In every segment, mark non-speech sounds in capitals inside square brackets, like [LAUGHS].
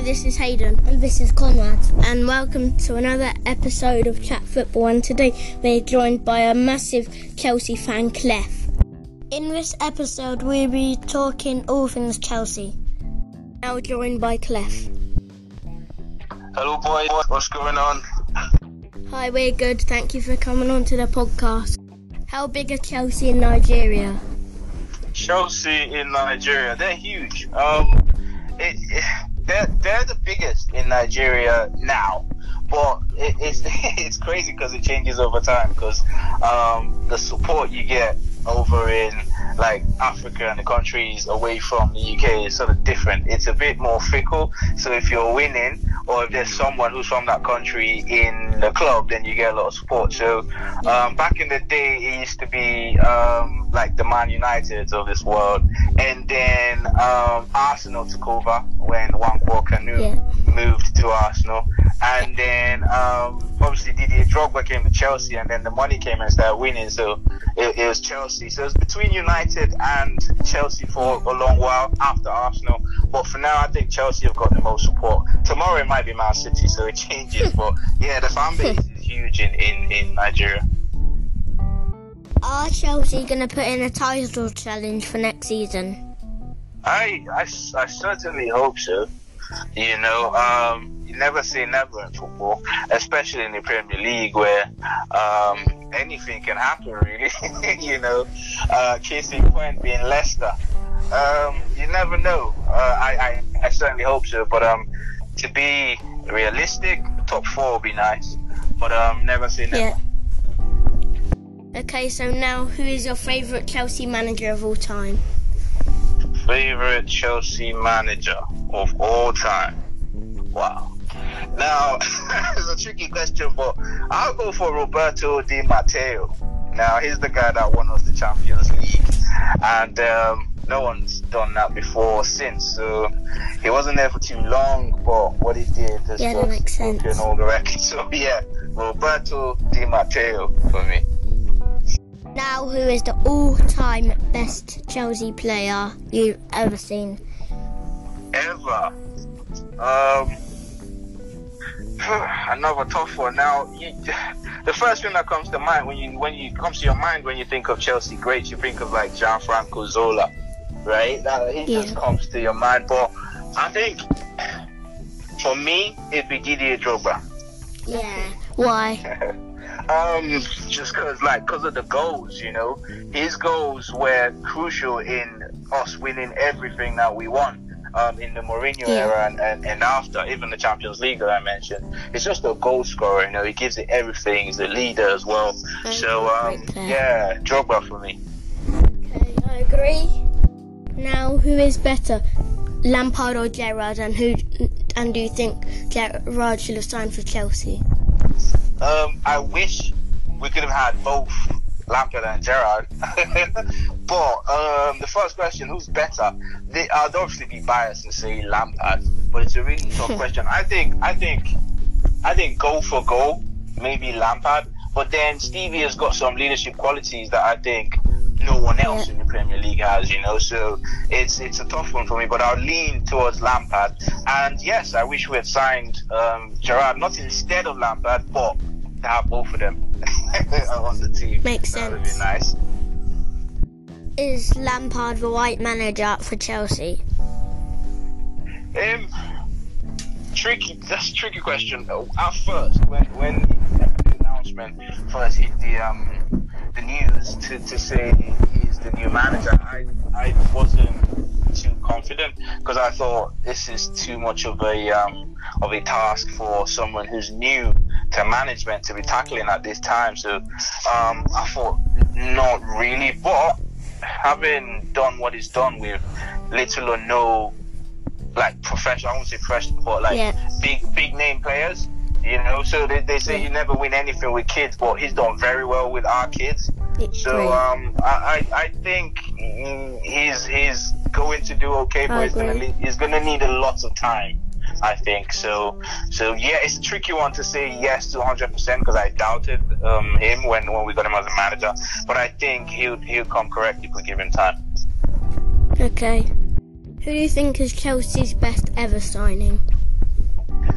this is Hayden. And this is Conrad. And welcome to another episode of Chat Football. And today we're joined by a massive Chelsea fan, Clef. In this episode, we'll be talking all things Chelsea. Now joined by Clef. Hello, boys. What's going on? Hi, we're good. Thank you for coming on to the podcast. How big are Chelsea in Nigeria? Chelsea in Nigeria, they're huge. Um, it, it, they're they're the biggest in Nigeria now, but it, it's [LAUGHS] it's crazy because it changes over time. Because um, the support you get over in like Africa and the countries away from the UK is sort of different. It's a bit more fickle. So if you're winning, or if there's someone who's from that country in the club, then you get a lot of support. So um, back in the day, it used to be um, like the Man United of this world, and then um, Arsenal took over when Nwankwo Kanu Yeah. moved to Arsenal, and then um, obviously Didier Drogba came to Chelsea, and then the money came and started winning. So it, it was Chelsea. So it's between United and Chelsea for a long while after Arsenal. But for now, I think Chelsea have got the most support. Tomorrow it might be Man City, so it changes. [LAUGHS] but yeah, the fan base is huge in, in, in Nigeria. Are Chelsea going to put in a title challenge for next season? I, I, I certainly hope so. You know, um, you never say never in football, especially in the Premier League where um, anything can happen, really. [LAUGHS] you know, uh, case in point being Leicester. Um, you never know. Uh, I, I, I certainly hope so, but um, to be realistic, top four would be nice, but um, never say never. Yeah. Okay, so now who is your favourite Chelsea manager of all time? favorite Chelsea manager of all time? Wow. Now, [LAUGHS] it's a tricky question, but I'll go for Roberto Di Matteo. Now, he's the guy that won us the Champions League, and um, no one's done that before or since. So he wasn't there for too long, but what he did is Yeah, that makes sense. all the records. [LAUGHS] So yeah, Roberto Di Matteo for me. Now, who is the all-time best Chelsea player you've ever seen? ever. Um, [SIGHS] another tough one. Now, you, [LAUGHS] the first thing that comes to mind when you when you comes to your mind when you think of Chelsea greats, you think of like Gianfranco Zola, right? That he just comes to your mind. But I think for me, it'd be Didier Drogba. Yeah. Why? [LAUGHS] um, just cause like cause of the goals, you know, his goals were crucial in us winning everything that we won. Um, in the Mourinho Yeah. era and, and, and after, even the Champions League that I mentioned, it's just a goal scorer. You know, he gives it everything. He's a leader as well. Very So um, yeah, Drogba for me. Okay, I agree. Now, who is better, Lampard or Gerrard, and who and do you think Gerrard should have signed for Chelsea? Um, I wish we could have had both Lampard and Gerrard. [LAUGHS] but um, the first question, who's better? They, I'd obviously be biased and say Lampard, but it's a really [LAUGHS] tough question. I think, I think, I think goal for goal, maybe Lampard. But then Stevie has got some leadership qualities that I think no one else in the Premier League has, you know. So it's it's a tough one for me, but I'll lean towards Lampard. And yes, I wish we had signed um, Gerrard, not instead of Lampard, but to have both of them [LAUGHS] on the team. Makes that would sense. be nice. Is Lampard the right manager for Chelsea? Um, tricky. That's a tricky question. At first, when when the announcement first hit the um the news to, to say he's the new manager, I I wasn't too confident because I thought this is too much of a um of a task for someone who's new to management to be tackling at this time. So um I thought not really, but having done what he's done with little or no like professional, I won't say professional, but like Yeah. big big name players. You know, so they, they say you never win anything with kids, but he's done very well with our kids. It's So um, I, I I think he's he's going to do okay, but he's gonna he's gonna need a lot of time. I think so. So yeah, it's a tricky one to say yes to 100 percent because I doubted um, him when, when we got him as a manager. But I think he'll he'll come correct if we give him time. Okay. Who do you think is Chelsea's best ever signing?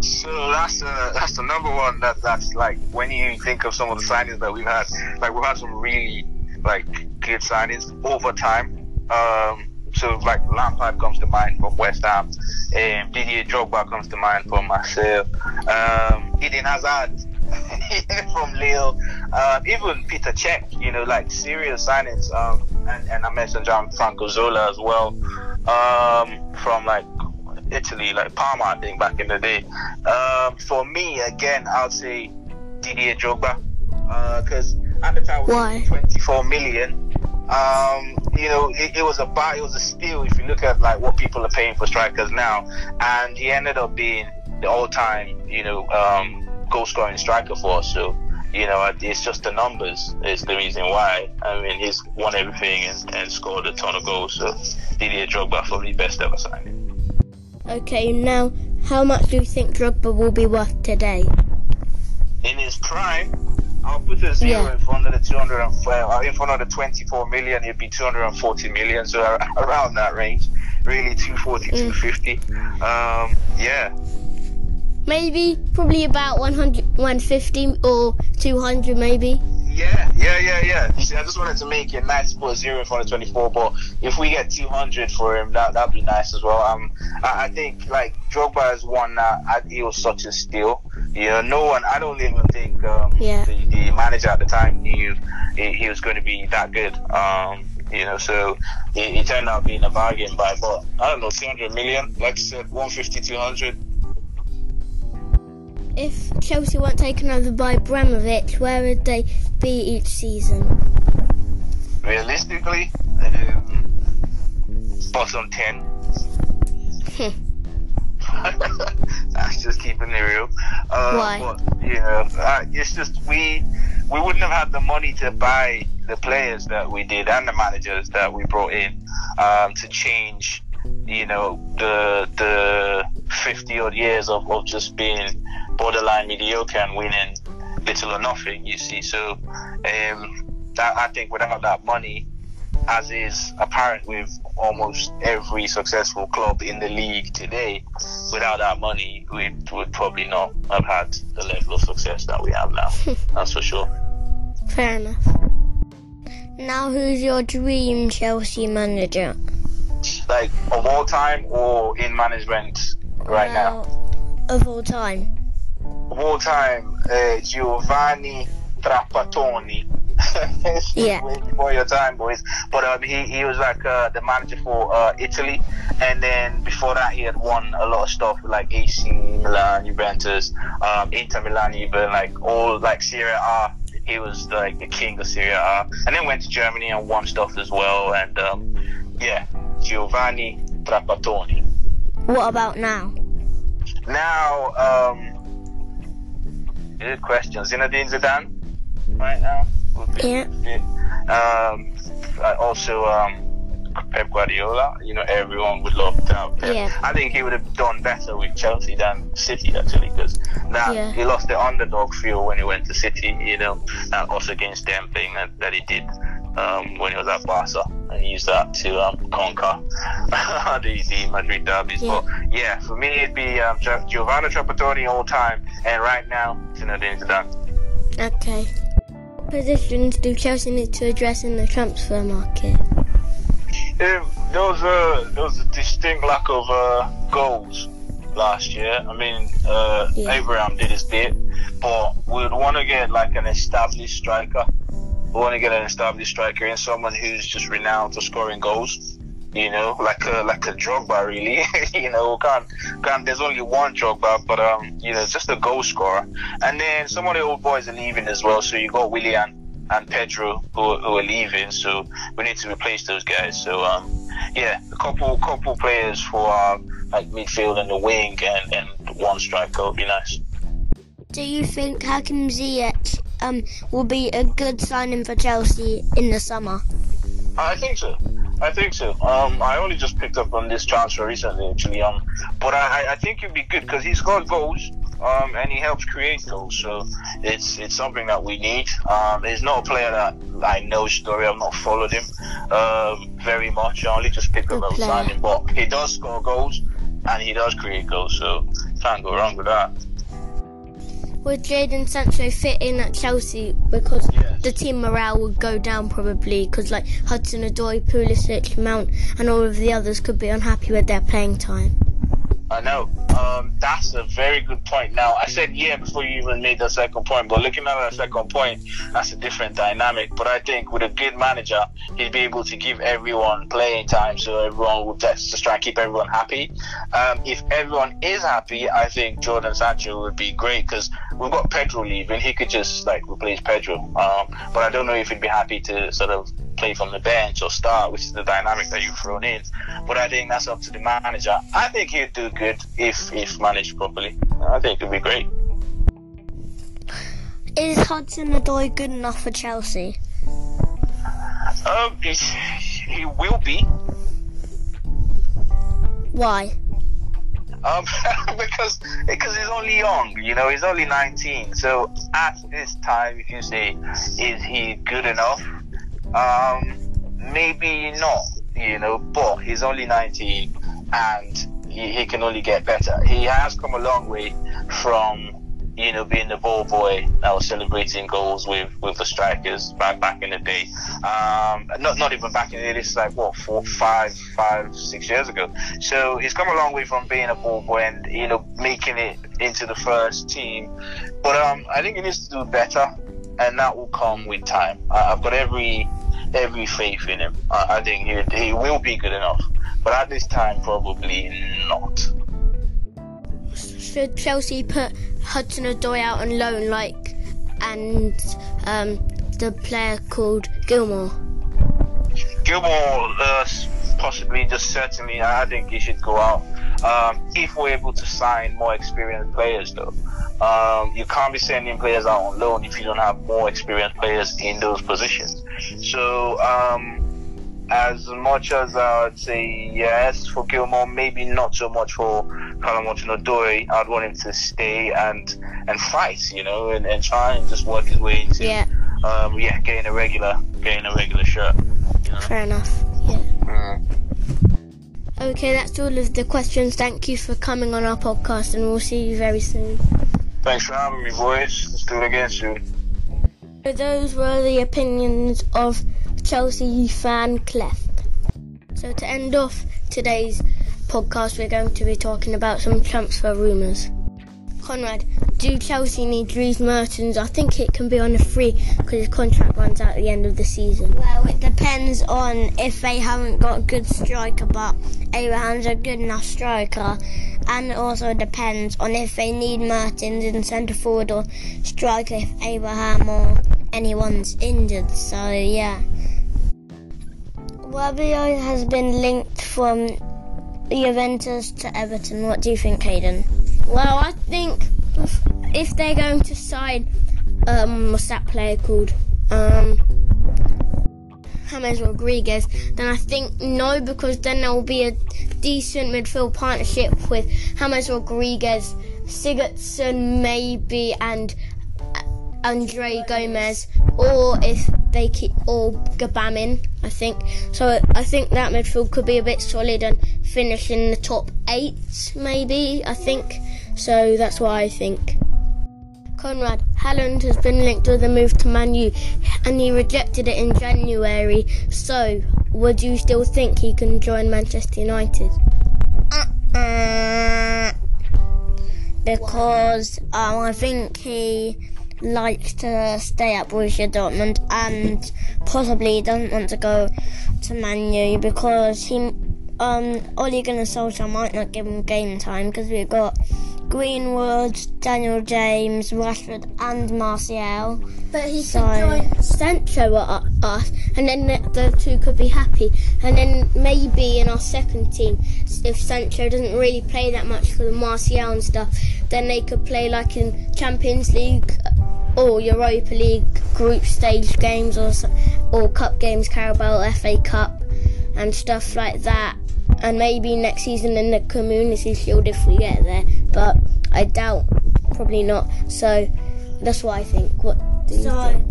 So that's uh, that's the number one. That that's like when you think of some of the signings that we've had. Like we've had some really like good signings over time. Um, so like Lampard comes to mind from West Ham, and Didier Drogba comes to mind from Marseille, um, Eden Hazard [LAUGHS] from Lille, uh, even Peter Cech, you know, like serious signings. Um, and, and I mentioned Gianfranco Zola as well, um, from like Italy, like Parma, I think back in the day. Um, for me, again, I'll say Didier Drogba, because uh, at the time Why? 24 million. Um, you know, it, it, was a buy, it was a steal if you look at like what people are paying for strikers now, and he ended up being the all-time, you know, um, goal-scoring striker for us. So, you know, it's just the numbers is the reason why. I mean, he's won everything and, and scored a ton of goals. So, Didier Drogba for me, best ever signing. Okay, now how much do you think Drogba will be worth today? In his prime, I'll put a zero yeah. in front of the 200 uh, in front of the 24 million. It'd be 240 million, so [LAUGHS] around that range. Really, 240, mm. 250. Um, yeah. Maybe, probably about 100, 150 or 200, maybe. Yeah, yeah, yeah, yeah. See, I just wanted to make it nice to put a zero in front of 24, but if we get 200 for him, that that'd be nice as well. Um, I, I think like Drogba is one that he was such a steal. You know, no one. I don't even think um, yeah. the, the manager at the time knew he, he was going to be that good. Um, you know, so it, it, turned out being a bargain by, but I don't know, 200 million, like I said, 150, 200 if Chelsea weren't taken over by Abramovich, where would they be each season? Realistically, um, bottom 10. [LAUGHS] That's just keeping it real. Uh, Why? But, you know, uh, it's just we we wouldn't have had the money to buy the players that we did and the managers that we brought in um, to change, you know, the the 50 odd years of, of just being borderline mediocre and winning little or nothing. You see, so um, that, I think without that money, as is apparent with almost every successful club in the league today, without that money, we would probably not have had the level of success that we have now. [LAUGHS] That's for sure. Fair enough. Now, who's your dream Chelsea manager? Like of all time or in management right well, now? Of all time all time, uh, Giovanni Trapattoni. [LAUGHS] yeah. Before your time, boys. But um, he, he was like uh, the manager for uh, Italy. And then before that, he had won a lot of stuff like AC Milan, Juventus, um, Inter Milan, even like all like Serie A. He was like the king of Serie A. And then went to Germany and won stuff as well. And um, yeah, Giovanni Trapattoni. What about now? Now, um, Good question. Zinedine Zidane, right now. Yeah. Um, also, um, Pep Guardiola. You know, everyone would love to have Pep. Yeah. I think he would have done better with Chelsea than City actually, because now yeah. he lost the underdog feel when he went to City. You know, and also against them thing that, that he did um, when he was at Barca and used that to um, conquer [LAUGHS] the, the Madrid derbies. Yeah. But yeah, for me it'd be um, Giovanni Trapattoni all time, and right now it's Zinedine Zidane. Okay. What positions do Chelsea need to address in the transfer market? Um, there was a there was a distinct lack of uh, goals last year. I mean, uh, yeah. Abraham did his bit, but we'd want to get like an established striker we want to get an established striker and someone who's just renowned for scoring goals. You know, like a like a Drogba, really. [LAUGHS] you know, can't can't. There's only one Drogba, but um, you know, just a goal scorer. And then some of the old boys are leaving as well. So you got Willian and Pedro who, who are leaving. So we need to replace those guys. So um, yeah, a couple couple players for uh, like midfield and the wing, and, and one striker would be nice. Do you think Hakim Ziyech um, will be a good signing for Chelsea in the summer? I think so. I think so. Um, I only just picked up on this transfer recently, actually. Um, but I, I think it'd be good because he's got goals. Um, and he helps create goals, so it's it's something that we need. Um, he's not a player that I know story. I've not followed him um, very much. I only just picked up on signing, but he does score goals and he does create goals. So can't go wrong with that. Would Jadon Sancho fit in at Chelsea because Yes. the team morale would go down probably because like Hudson Odoi, Pulisic, Mount, and all of the others could be unhappy with their playing time. I know. Um, that's a very good point. Now, I said yeah before you even made the second point, but looking at that second point, that's a different dynamic. But I think with a good manager, he'd be able to give everyone playing time, so everyone would just, just try and keep everyone happy. Um, if everyone is happy, I think Jadon Sancho would be great because we've got Pedro leaving. He could just like replace Pedro. Um, but I don't know if he'd be happy to sort of play from the bench or start, which is the dynamic that you've thrown in. But I think that's up to the manager. I think he'd do good if if managed properly. I think it'd be great. Is Hudson Odoi good enough for Chelsea? Um, he will be. Why? Um, [LAUGHS] because because he's only young, you know, he's only 19. So at this time, if you say, is he good enough? Um, maybe not, you know, but he's only 19 and he, he can only get better. He has come a long way from, you know, being the ball boy that was celebrating goals with, with the strikers back back in the day. Um, not not even back in the day. This is like what four, five, five, six years ago. So he's come a long way from being a ball boy and you know making it into the first team. But um, I think he needs to do better, and that will come with time. I've got every every faith in him. I, I think he he will be good enough. But at this time, probably not. Should Chelsea put Hudson Odoi out on loan like and um, the player called Gilmour? Gilmour, uh, possibly, just certainly, I think he should go out. Um, if we're able to sign more experienced players, though, um, you can't be sending players out on loan if you don't have more experienced players in those positions. So, um, as much as I would say yes for Gilmour, maybe not so much for Callum Hudson-Odoi. I'd want him to stay and and fight, you know, and, and try and just work his way into Yeah, um, yeah, getting a regular, getting a regular shirt. You know? fair enough. Yeah. Mm. Okay, that's all of the questions. Thank you for coming on our podcast, and we'll see you very soon. Thanks for having me, boys. Let's do it again soon. So those were the opinions of Chelsea fan Clef. So to end off today's podcast, we're going to be talking about some transfer rumours. Conrad, do Chelsea need Dries Mertens? I think it can be on a free because his contract runs out at the end of the season. Well, it depends on if they haven't got a good striker, but Abraham's a good enough striker. And it also depends on if they need Mertens in centre forward or striker if Abraham or anyone's injured. So, yeah. Wabio has been linked from Juventus to Everton. What do you think, Hayden? Well, I think if, they're going to sign, um, what's that player called? Um, James Rodriguez, then I think no, because then there will be a decent midfield partnership with James Rodriguez, Sigurdsson maybe, and Andre Gomes, or if they keep or Gbamin, I think. So I think that midfield could be a bit solid and finish in the top eight, maybe. I think. So that's what I think. Conrad Haaland has been linked with a move to Man U, and he rejected it in January. So, would you still think he can join Manchester United? Uh, because um, I think he likes to stay at Borussia Dortmund and possibly doesn't want to go to Man U because he um Ole Gunnar Solskjaer might not give him game time because we've got Greenwood, Daniel James, Rashford, and Martial. But he So- could join Sancho at us, and then the, the two could be happy. And then maybe in our second team, if Sancho doesn't really play that much for the Martial and stuff, then they could play like in Champions League or Europa League group stage games or or cup games, Carabao, FA Cup, and stuff like that and maybe next season in the Community Shield if we get there. But I doubt, probably not. So that's what I think. What do so, think?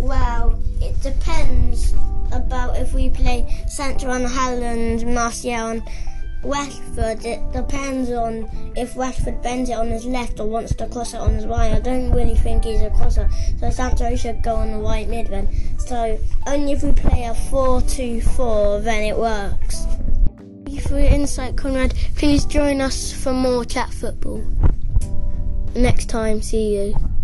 Well, it depends about if we play Central and Haaland Martial and Westford. It depends on if Westford bends it on his left or wants to cross it on his right. I don't really think he's a crosser, so Sancho should go on the right mid then. So only if we play a 4-2-4 then it works you for your insight, Conrad. Please join us for more chat football. Next time, see you.